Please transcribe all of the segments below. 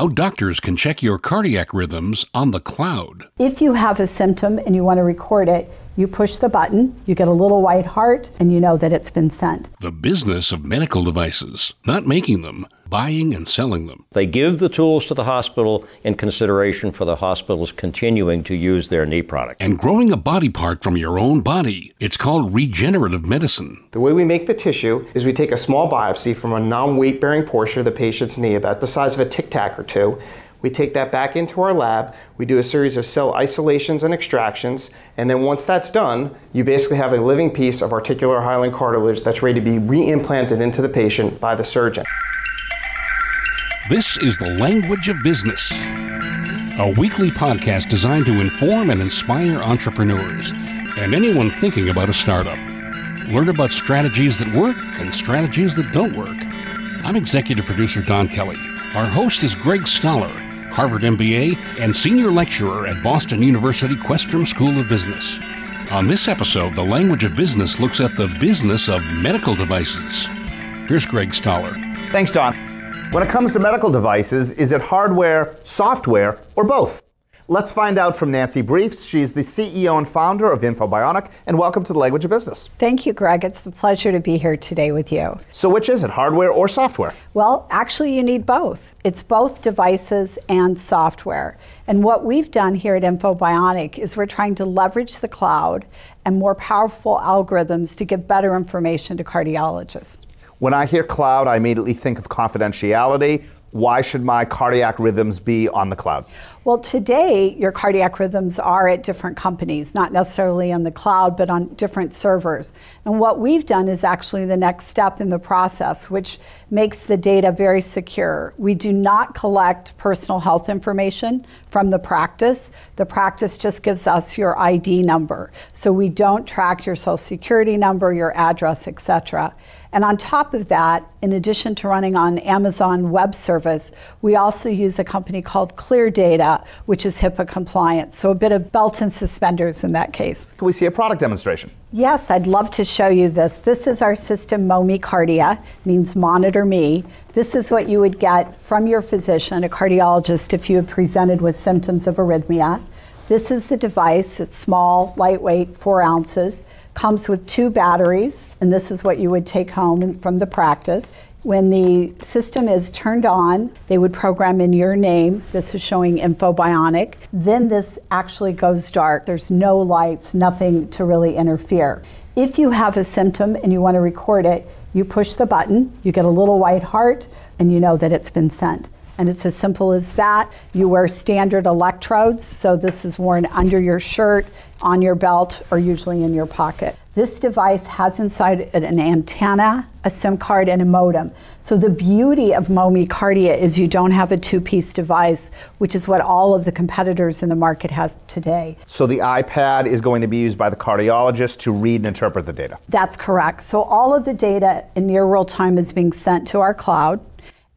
how doctors can check your cardiac rhythms on the cloud. If you have a symptom and you want to record it, you push the button, you get a little white heart, and you know that it's been sent. The business of medical devices, not making them, buying and selling them. They give the tools to the hospital in consideration for the hospitals continuing to use their knee product. And growing a body part from your own body. It's called regenerative medicine. The way we make the tissue is we take a small biopsy from a non weight bearing portion of the patient's knee, about the size of a tic tac or two. We take that back into our lab, we do a series of cell isolations and extractions, and then once that's done, you basically have a living piece of articular hyaline cartilage that's ready to be reimplanted into the patient by the surgeon. This is the language of business, a weekly podcast designed to inform and inspire entrepreneurs and anyone thinking about a startup. Learn about strategies that work and strategies that don't work. I'm executive producer Don Kelly. Our host is Greg Stoller, Harvard MBA and senior lecturer at Boston University Questrom School of Business. On this episode, The Language of Business looks at the business of medical devices. Here's Greg Stoller. Thanks, Don. When it comes to medical devices, is it hardware, software, or both? Let's find out from Nancy Briefs. She's the CEO and founder of InfoBionic, and welcome to the Language of Business. Thank you, Greg. It's a pleasure to be here today with you. So, which is it, hardware or software? Well, actually, you need both. It's both devices and software. And what we've done here at InfoBionic is we're trying to leverage the cloud and more powerful algorithms to give better information to cardiologists. When I hear cloud, I immediately think of confidentiality. Why should my cardiac rhythms be on the cloud? Well, today, your cardiac rhythms are at different companies, not necessarily on the cloud, but on different servers. And what we've done is actually the next step in the process, which makes the data very secure. We do not collect personal health information from the practice. The practice just gives us your ID number. So we don't track your social security number, your address, etc. And on top of that, in addition to running on Amazon Web Service, we also use a company called ClearData, which is HIPAA compliant. So a bit of belt and suspenders in that case. Can we see a product demonstration? Yes, I'd love to show you this. This is our system MoMe Kardia, means monitor me. This is what you would get from your physician, a cardiologist, if you had presented with symptoms of arrhythmia. This is the device. It's small, lightweight, four ounces comes with two batteries, and this is what you would take home from the practice. When the system is turned on, they would program in your name. This is showing InfoBionic. Then this actually goes dark. There's no lights, nothing to really interfere. If you have a symptom and you want to record it, you push the button, you get a little white heart, and you know that it's been sent. And it's as simple as that. You wear standard electrodes, so this is worn under your shirt, on your belt, or usually in your pocket. This device has inside it an antenna, a SIM card, and a modem. So the beauty of MoMe Kardia is you don't have a two-piece device, which is what all of the competitors in the market has today. So the iPad is going to be used by the cardiologist to read and interpret the data. That's correct. So all of the data in near real time is being sent to our cloud.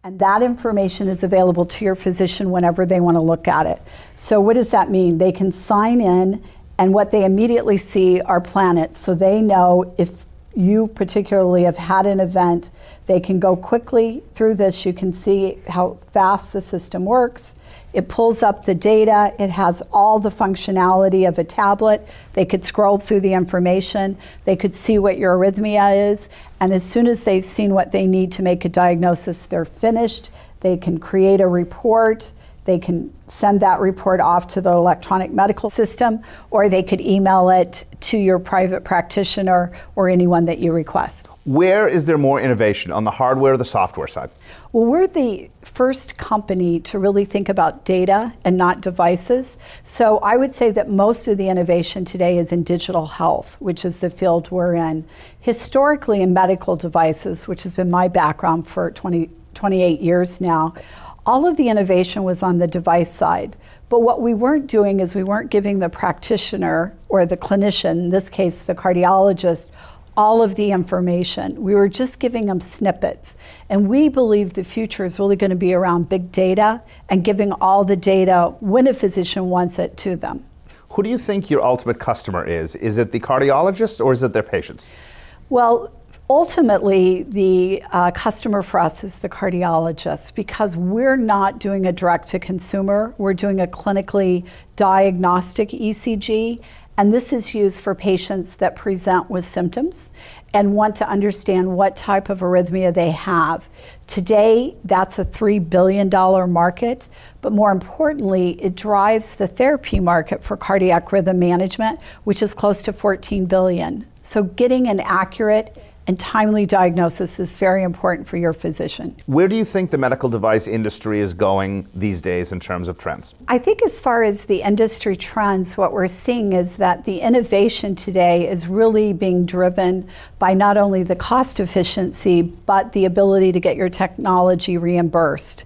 And that information is available to your physician whenever they want to look at it. So, what does that mean? They can sign in, and what they immediately see are planets. So, they know if you particularly have had an event, they can go quickly through this. You can see how fast the system works. It pulls up the data. It has all the functionality of a tablet. They could scroll through the information. They could see what your arrhythmia is. And as soon as they've seen what they need to make a diagnosis, they're finished. They can create a report. They can send that report off to the electronic medical system, or they could email it to your private practitioner or anyone that you request. Where is there more innovation, on the hardware or the software side? Well, we're the first company to really think about data and not devices. So I would say that most of the innovation today is in digital health, which is the field we're in. Historically, in medical devices, which has been my background for 20, 28 years now, all of the innovation was on the device side. But what we weren't doing is we weren't giving the practitioner or the clinician, in this case the cardiologist, all of the information. We were just giving them snippets. And we believe the future is really going to be around big data and giving all the data when a physician wants it to them. Who do you think your ultimate customer is? Is it the cardiologist or is it their patients? Well, ultimately, the uh, customer for us is the cardiologist because we're not doing a direct to consumer, we're doing a clinically diagnostic ECG. And this is used for patients that present with symptoms and want to understand what type of arrhythmia they have. Today, that's a $3 billion market, but more importantly, it drives the therapy market for cardiac rhythm management, which is close to 14 billion. So getting an accurate and timely diagnosis is very important for your physician. Where do you think the medical device industry is going these days in terms of trends? I think, as far as the industry trends, what we're seeing is that the innovation today is really being driven by not only the cost efficiency, but the ability to get your technology reimbursed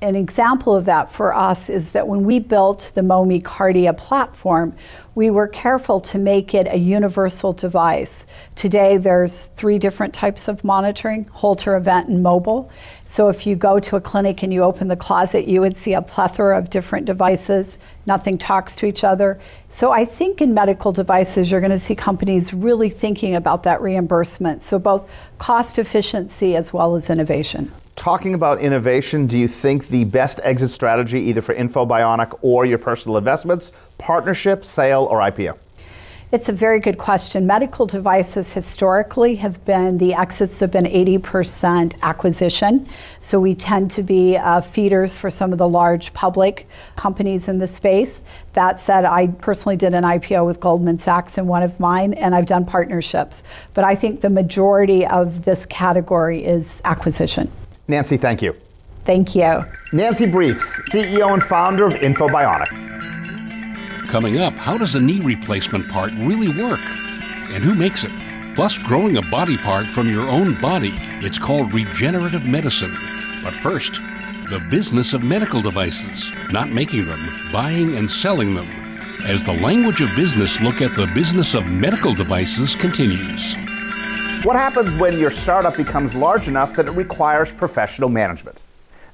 an example of that for us is that when we built the MoMe Kardia platform, we were careful to make it a universal device. Today, there's three different types of monitoring Holter, event, and mobile. So if you go to a clinic and you open the closet, you would see a plethora of different devices. Nothing talks to each other. So I think in medical devices, you're going to see companies really thinking about that reimbursement. So both cost efficiency as well as innovation talking about innovation, do you think the best exit strategy, either for InfoBionic or your personal investments, partnership, sale, or IPO? It's a very good question. Medical devices historically have been, the exits have been 80% acquisition. So we tend to be uh, feeders for some of the large public companies in the space. That said, I personally did an IPO with Goldman Sachs in one of mine, and I've done partnerships. But I think the majority of this category is acquisition. Nancy, thank you. Thank you. Nancy Briefs, CEO and founder of InfoBionic. Coming up, how does a knee replacement part really work? And who makes it? Plus, growing a body part from your own body. It's called regenerative medicine. But first, the business of medical devices, not making them, buying and selling them. As the language of business look at the business of medical devices continues. What happens when your startup becomes large enough that it requires professional management?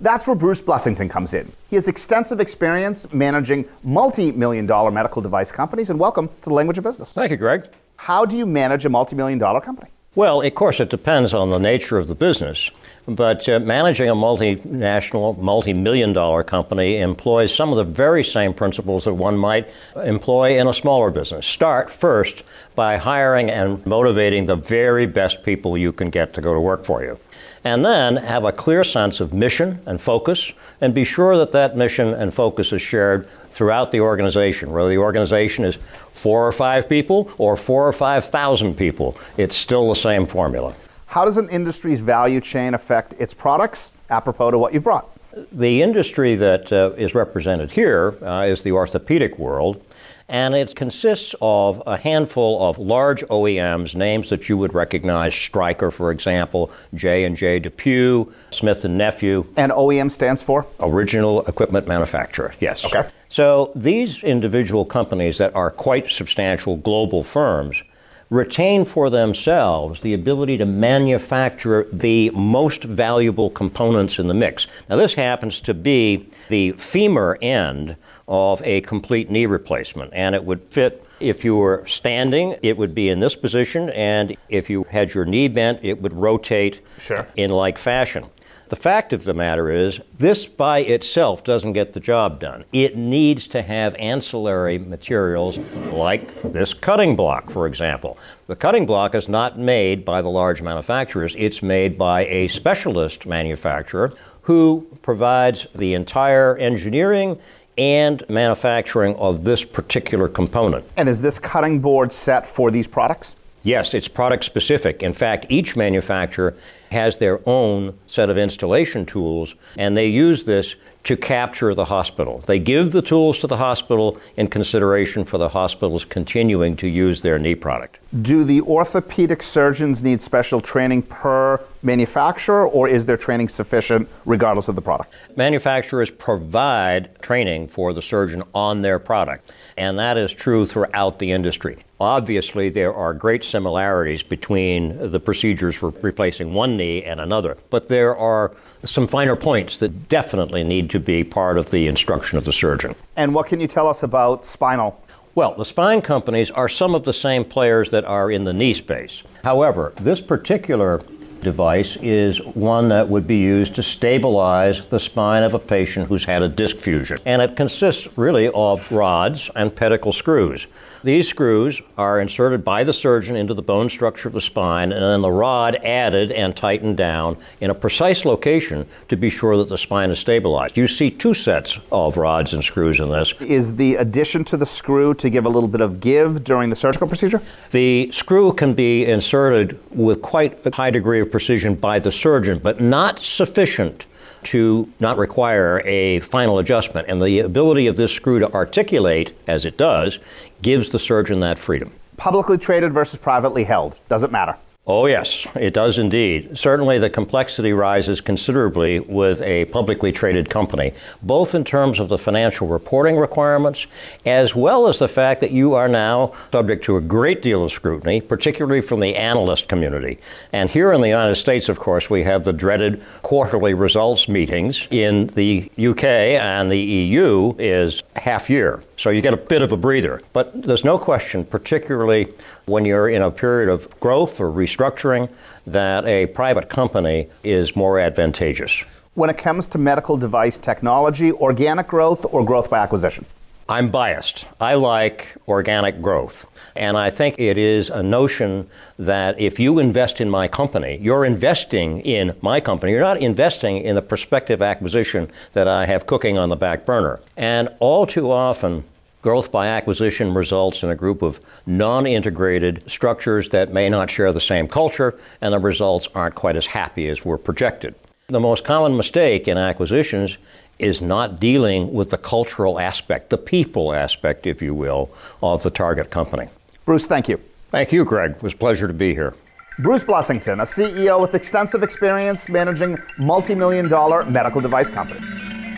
That's where Bruce Blessington comes in. He has extensive experience managing multi million dollar medical device companies, and welcome to the language of business. Thank you, Greg. How do you manage a multi million dollar company? Well, of course, it depends on the nature of the business. But uh, managing a multinational, multi million dollar company employs some of the very same principles that one might employ in a smaller business. Start first by hiring and motivating the very best people you can get to go to work for you. And then have a clear sense of mission and focus, and be sure that that mission and focus is shared throughout the organization. Whether the organization is four or five people or four or five thousand people, it's still the same formula. How does an industry's value chain affect its products, apropos to what you brought? The industry that uh, is represented here uh, is the orthopedic world, and it consists of a handful of large OEMs, names that you would recognize: Stryker, for example, J and J DePuy, Smith and Nephew. And OEM stands for original equipment manufacturer. Yes. Okay. So these individual companies that are quite substantial global firms retain for themselves the ability to manufacture the most valuable components in the mix. Now, this happens to be the femur end of a complete knee replacement, and it would fit if you were standing, it would be in this position, and if you had your knee bent, it would rotate sure. in like fashion. The fact of the matter is, this by itself doesn't get the job done. It needs to have ancillary materials like this cutting block, for example. The cutting block is not made by the large manufacturers, it's made by a specialist manufacturer who provides the entire engineering and manufacturing of this particular component. And is this cutting board set for these products? Yes, it's product specific. In fact, each manufacturer has their own set of installation tools, and they use this to capture the hospital. They give the tools to the hospital in consideration for the hospitals continuing to use their knee product. Do the orthopedic surgeons need special training per manufacturer, or is their training sufficient regardless of the product? Manufacturers provide training for the surgeon on their product, and that is true throughout the industry. Obviously, there are great similarities between the procedures for replacing one knee and another, but there are some finer points that definitely need to be part of the instruction of the surgeon. And what can you tell us about spinal? Well, the spine companies are some of the same players that are in the knee space. However, this particular device is one that would be used to stabilize the spine of a patient who's had a disc fusion. And it consists really of rods and pedicle screws. These screws are inserted by the surgeon into the bone structure of the spine, and then the rod added and tightened down in a precise location to be sure that the spine is stabilized. You see two sets of rods and screws in this. Is the addition to the screw to give a little bit of give during the surgical procedure? The screw can be inserted with quite a high degree of precision by the surgeon, but not sufficient to not require a final adjustment. And the ability of this screw to articulate, as it does, gives the surgeon that freedom. Publicly traded versus privately held. Does it matter? Oh, yes, it does indeed. Certainly, the complexity rises considerably with a publicly traded company, both in terms of the financial reporting requirements, as well as the fact that you are now subject to a great deal of scrutiny, particularly from the analyst community. And here in the United States, of course, we have the dreaded quarterly results meetings. In the UK and the EU is half year. So you get a bit of a breather. But there's no question, particularly when you're in a period of growth or restructuring, that a private company is more advantageous. When it comes to medical device technology, organic growth or growth by acquisition? I'm biased. I like organic growth. And I think it is a notion that if you invest in my company, you're investing in my company. You're not investing in the prospective acquisition that I have cooking on the back burner. And all too often, growth by acquisition results in a group of non integrated structures that may not share the same culture, and the results aren't quite as happy as were projected. The most common mistake in acquisitions is not dealing with the cultural aspect, the people aspect, if you will, of the target company. Bruce, thank you. Thank you, Greg. It was a pleasure to be here. Bruce Blessington, a CEO with extensive experience managing multi million dollar medical device company.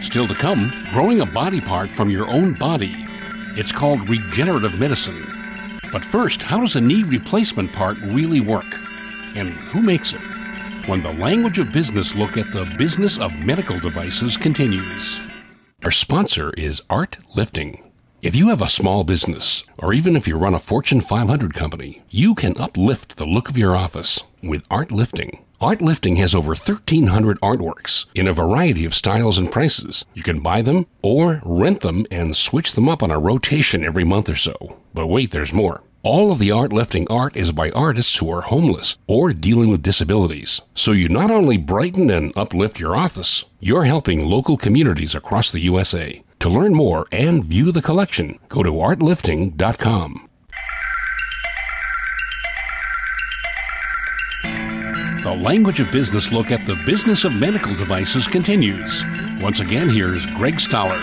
Still to come, growing a body part from your own body. It's called regenerative medicine. But first, how does a knee replacement part really work? And who makes it? When the language of business look at the business of medical devices continues. Our sponsor is Art Lifting. If you have a small business, or even if you run a Fortune 500 company, you can uplift the look of your office with ArtLifting. Art Lifting has over 1,300 artworks in a variety of styles and prices. You can buy them or rent them and switch them up on a rotation every month or so. But wait, there's more. All of the ArtLifting art is by artists who are homeless or dealing with disabilities. So you not only brighten and uplift your office, you're helping local communities across the USA. To learn more and view the collection, go to artlifting.com. The language of business look at the business of medical devices continues. Once again, here's Greg Stoller.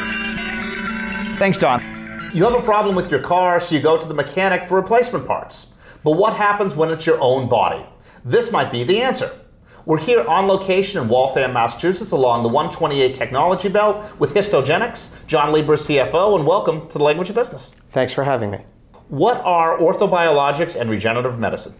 Thanks, Don. You have a problem with your car, so you go to the mechanic for replacement parts. But what happens when it's your own body? This might be the answer. We're here on location in Waltham, Massachusetts, along the 128 Technology Belt with Histogenics. John Lieber, CFO, and welcome to the Language of Business. Thanks for having me. What are orthobiologics and regenerative medicine?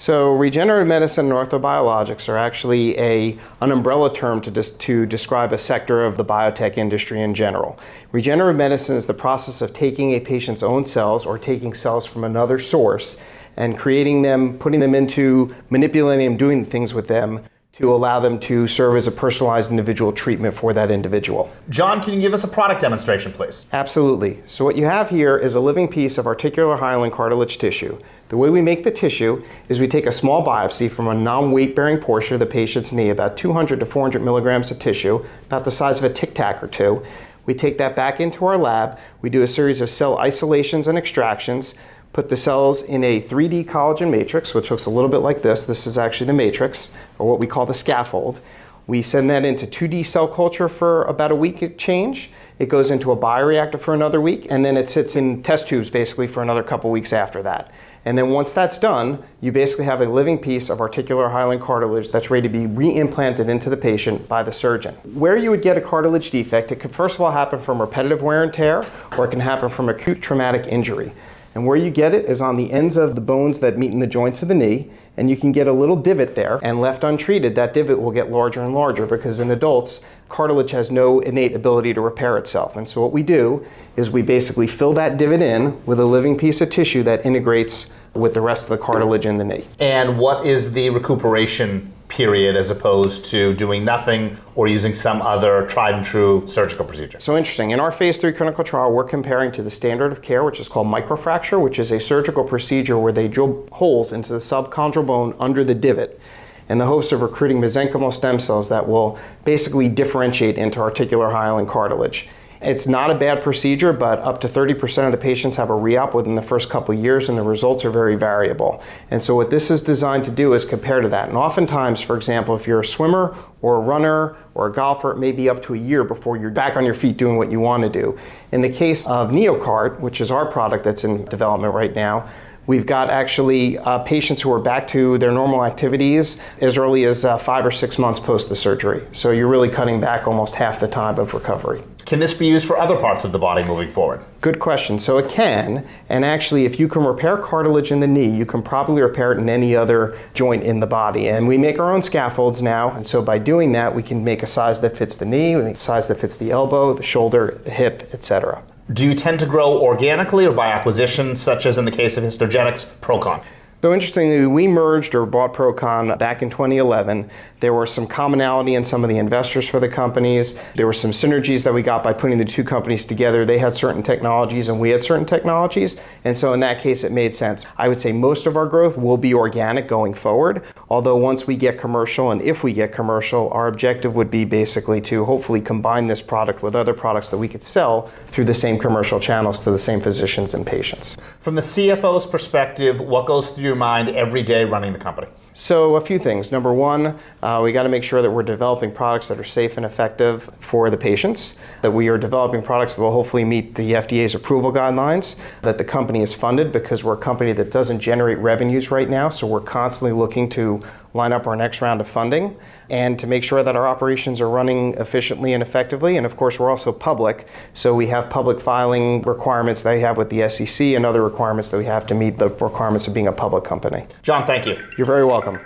So, regenerative medicine and orthobiologics are actually a, an umbrella term to, dis, to describe a sector of the biotech industry in general. Regenerative medicine is the process of taking a patient's own cells or taking cells from another source and creating them, putting them into, manipulating them, doing things with them to allow them to serve as a personalized individual treatment for that individual. John, can you give us a product demonstration, please? Absolutely. So, what you have here is a living piece of articular hyaline cartilage tissue. The way we make the tissue is we take a small biopsy from a non weight bearing portion of the patient's knee, about 200 to 400 milligrams of tissue, about the size of a tic tac or two. We take that back into our lab. We do a series of cell isolations and extractions put the cells in a 3D collagen matrix, which looks a little bit like this. This is actually the matrix, or what we call the scaffold. We send that into 2D cell culture for about a week change. It goes into a bioreactor for another week, and then it sits in test tubes basically for another couple weeks after that. And then once that's done, you basically have a living piece of articular hyaline cartilage that's ready to be reimplanted into the patient by the surgeon. Where you would get a cartilage defect, it could first of all happen from repetitive wear and tear, or it can happen from acute traumatic injury. And where you get it is on the ends of the bones that meet in the joints of the knee, and you can get a little divot there. And left untreated, that divot will get larger and larger because in adults, cartilage has no innate ability to repair itself. And so what we do is we basically fill that divot in with a living piece of tissue that integrates with the rest of the cartilage in the knee. And what is the recuperation period as opposed to doing nothing or using some other tried and true surgical procedure? So interesting. In our phase three clinical trial, we're comparing to the standard of care, which is called microfracture, which is a surgical procedure where they drill holes into the subchondral bone under the divot in the hopes of recruiting mesenchymal stem cells that will basically differentiate into articular hyaline cartilage. It's not a bad procedure, but up to 30% of the patients have a re-op within the first couple years, and the results are very variable. And so what this is designed to do is compare to that. And oftentimes, for example, if you're a swimmer or a runner or a golfer, it may be up to a year before you're back on your feet doing what you want to do. In the case of NeoCart, which is our product that's in development right now, We've got actually uh, patients who are back to their normal activities as early as uh, five or six months post the surgery. So you're really cutting back almost half the time of recovery. Can this be used for other parts of the body moving forward? Good question. So it can, and actually, if you can repair cartilage in the knee, you can probably repair it in any other joint in the body. And we make our own scaffolds now, and so by doing that, we can make a size that fits the knee, we make a size that fits the elbow, the shoulder, the hip, etc. Do you tend to grow organically or by acquisition, such as in the case of Histogenics, ProChon? So interestingly, we merged or bought ProChon back in 2011. There were some commonality in some of the investors for the companies. There were some synergies that we got by putting the two companies together. They had certain technologies and we had certain technologies. And so in that case, it made sense. I would say most of our growth will be organic going forward. Although once we get commercial and if we get commercial, our objective would be basically to hopefully combine this product with other products that we could sell through the same commercial channels to the same physicians and patients. From the CFO's perspective, what goes through your mind every day running the company? So, a few things. Number one, uh, we got to make sure that we're developing products that are safe and effective for the patients, that we are developing products that will hopefully meet the FDA's approval guidelines, that the company is funded because we're a company that doesn't generate revenues right now, so we're constantly looking to line up our next round of funding and to make sure that our operations are running efficiently and effectively. And of course, we're also public, so we have public filing requirements that we have with the SEC and other requirements that we have to meet the requirements of being a public company. John, thank you. You're very welcome.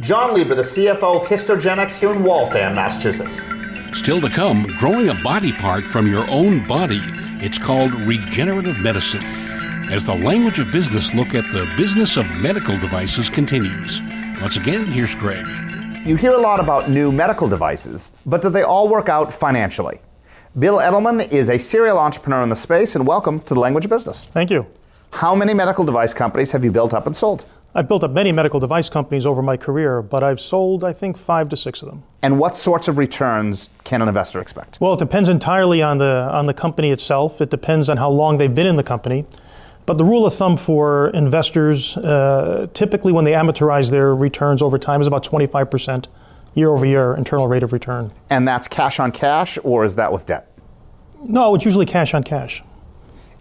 John Lieber, the CFO of Histogenics here in Waltham, Massachusetts. Still to come, growing a body part from your own body. It's called regenerative medicine. As the language of business look at the business of medical devices continues. Once again, here's Greg. You hear a lot about new medical devices, but do they all work out financially? Bill Edelman is a serial entrepreneur in the space, and welcome to the language of business. Thank you. How many medical device companies have you built up and sold? I've built up many medical device companies over my career, but I've sold, I think, five to six of them. And what sorts of returns can an investor expect? Well, it depends entirely on the on the company itself. It depends on how long they've been in the company. But the rule of thumb for investors, uh, typically when they amortize their returns over time, is about 25% year over year internal rate of return. And that's cash on cash, or is that with debt? No, it's usually cash on cash.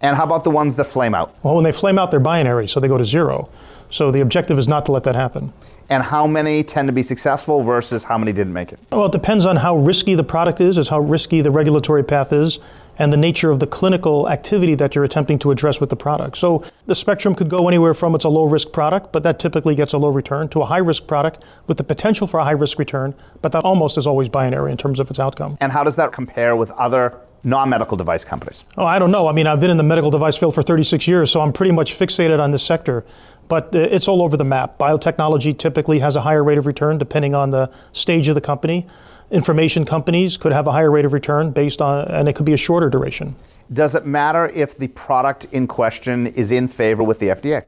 And how about the ones that flame out? Well, when they flame out, they're binary, so they go to zero. So the objective is not to let that happen. And how many tend to be successful versus how many didn't make it? Well, it depends on how risky the product is, is how risky the regulatory path is, and the nature of the clinical activity that you're attempting to address with the product. So the spectrum could go anywhere from it's a low risk product, but that typically gets a low return, to a high risk product with the potential for a high risk return, but that almost is always binary in terms of its outcome. And how does that compare with other non medical device companies? Oh, I don't know. I mean, I've been in the medical device field for 36 years, so I'm pretty much fixated on this sector. But it's all over the map. Biotechnology typically has a higher rate of return depending on the stage of the company. Information companies could have a higher rate of return based on, and it could be a shorter duration. Does it matter if the product in question is in favor with the FDA?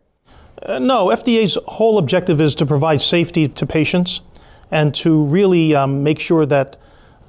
Uh, no, FDA's whole objective is to provide safety to patients and to really um, make sure that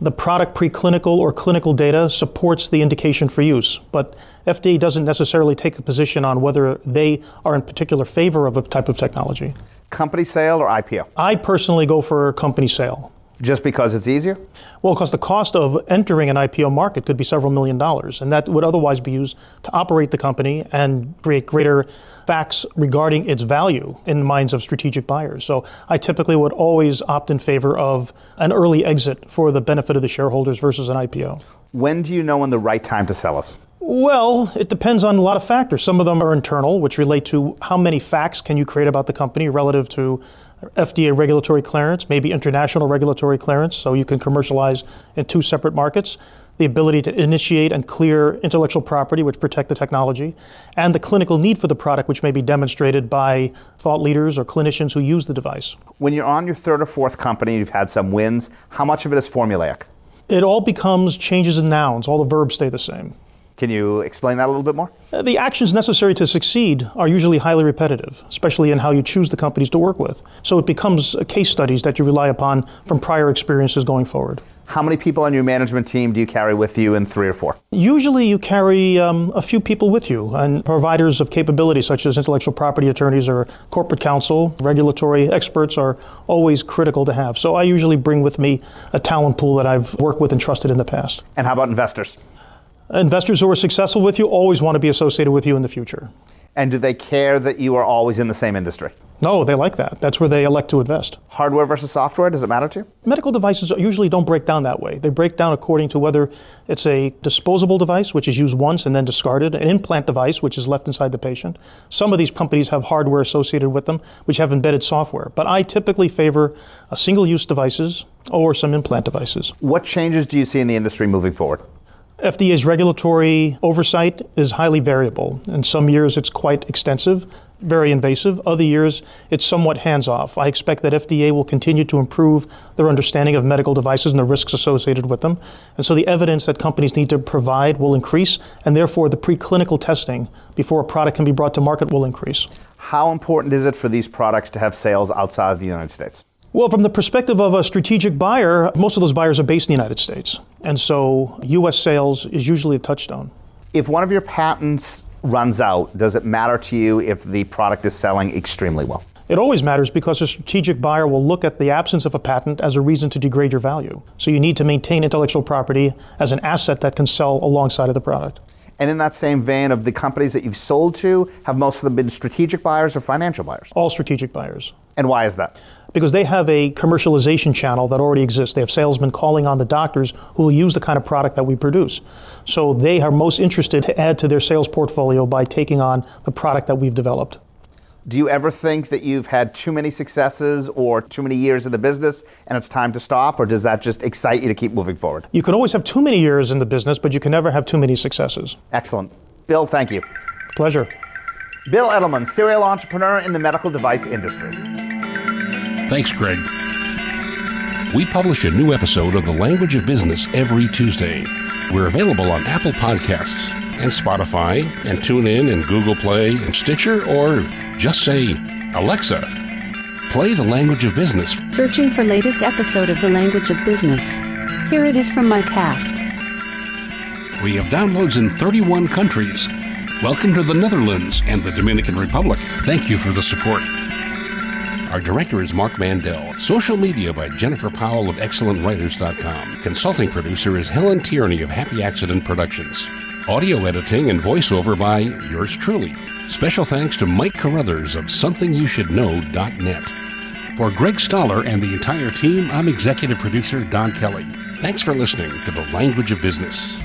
the product preclinical or clinical data supports the indication for use. But FDA doesn't necessarily take a position on whether they are in particular favor of a type of technology. Company sale or IPO? I personally go for company sale. Just because it's easier? Well, because the cost of entering an IPO market could be several million dollars, and that would otherwise be used to operate the company and create greater facts regarding its value in the minds of strategic buyers. So I typically would always opt in favor of an early exit for the benefit of the shareholders versus an IPO. When do you know when the right time to sell us? Well, it depends on a lot of factors. Some of them are internal, which relate to how many facts can you create about the company relative to FDA regulatory clearance, maybe international regulatory clearance, so you can commercialize in two separate markets. The ability to initiate and clear intellectual property, which protect the technology, and the clinical need for the product, which may be demonstrated by thought leaders or clinicians who use the device. When you're on your third or fourth company, you've had some wins. How much of it is formulaic? It all becomes changes in nouns. All the verbs stay the same. Can you explain that a little bit more? Uh, The actions necessary to succeed are usually highly repetitive, especially in how you choose the companies to work with. So it becomes uh, case studies that you rely upon from prior experiences going forward. How many people on your management team do you carry with you in three or four? Usually, you carry um, a few people with you, and providers of capability, such as intellectual property attorneys or corporate counsel, regulatory experts, are always critical to have. So, I usually bring with me a talent pool that I've worked with and trusted in the past. And how about investors? Investors who are successful with you always want to be associated with you in the future. And do they care that you are always in the same industry? No, they like that. That's where they elect to invest. Hardware versus software, does it matter to you? Medical devices usually don't break down that way. They break down according to whether it's a disposable device, which is used once and then discarded, an implant device, which is left inside the patient. Some of these companies have hardware associated with them, which have embedded software. But I typically favor single use devices or some implant devices. What changes do you see in the industry moving forward? FDA's regulatory oversight is highly variable. In some years, it's quite extensive, very invasive. Other years, it's somewhat hands off. I expect that FDA will continue to improve their understanding of medical devices and the risks associated with them. And so the evidence that companies need to provide will increase, and therefore the preclinical testing before a product can be brought to market will increase. How important is it for these products to have sales outside of the United States? Well, from the perspective of a strategic buyer, most of those buyers are based in the United States. And so U.S. sales is usually a touchstone. If one of your patents runs out, does it matter to you if the product is selling extremely well? It always matters because a strategic buyer will look at the absence of a patent as a reason to degrade your value. So you need to maintain intellectual property as an asset that can sell alongside of the product. And in that same vein of the companies that you've sold to, have most of them been strategic buyers or financial buyers? All strategic buyers. And why is that? Because they have a commercialization channel that already exists. They have salesmen calling on the doctors who will use the kind of product that we produce. So they are most interested to add to their sales portfolio by taking on the product that we've developed. Do you ever think that you've had too many successes or too many years in the business and it's time to stop, or does that just excite you to keep moving forward? You can always have too many years in the business, but you can never have too many successes. Excellent. Bill, thank you. Pleasure. Bill Edelman, serial entrepreneur in the medical device industry. Thanks, Greg. We publish a new episode of The Language of Business every Tuesday. We're available on Apple Podcasts and Spotify and TuneIn and Google Play and Stitcher or just say, Alexa, play The Language of Business. Searching for latest episode of The Language of Business. Here it is from my cast. We have downloads in 31 countries. Welcome to the Netherlands and the Dominican Republic. Thank you for the support. Our director is Mark Mandel. Social media by Jennifer Powell of ExcellentWriters.com. Consulting producer is Helen Tierney of Happy Accident Productions. Audio editing and voiceover by yours truly. Special thanks to Mike Carruthers of SomethingYouShouldKnow.net. For Greg Stoller and the entire team, I'm executive producer Don Kelly. Thanks for listening to The Language of Business.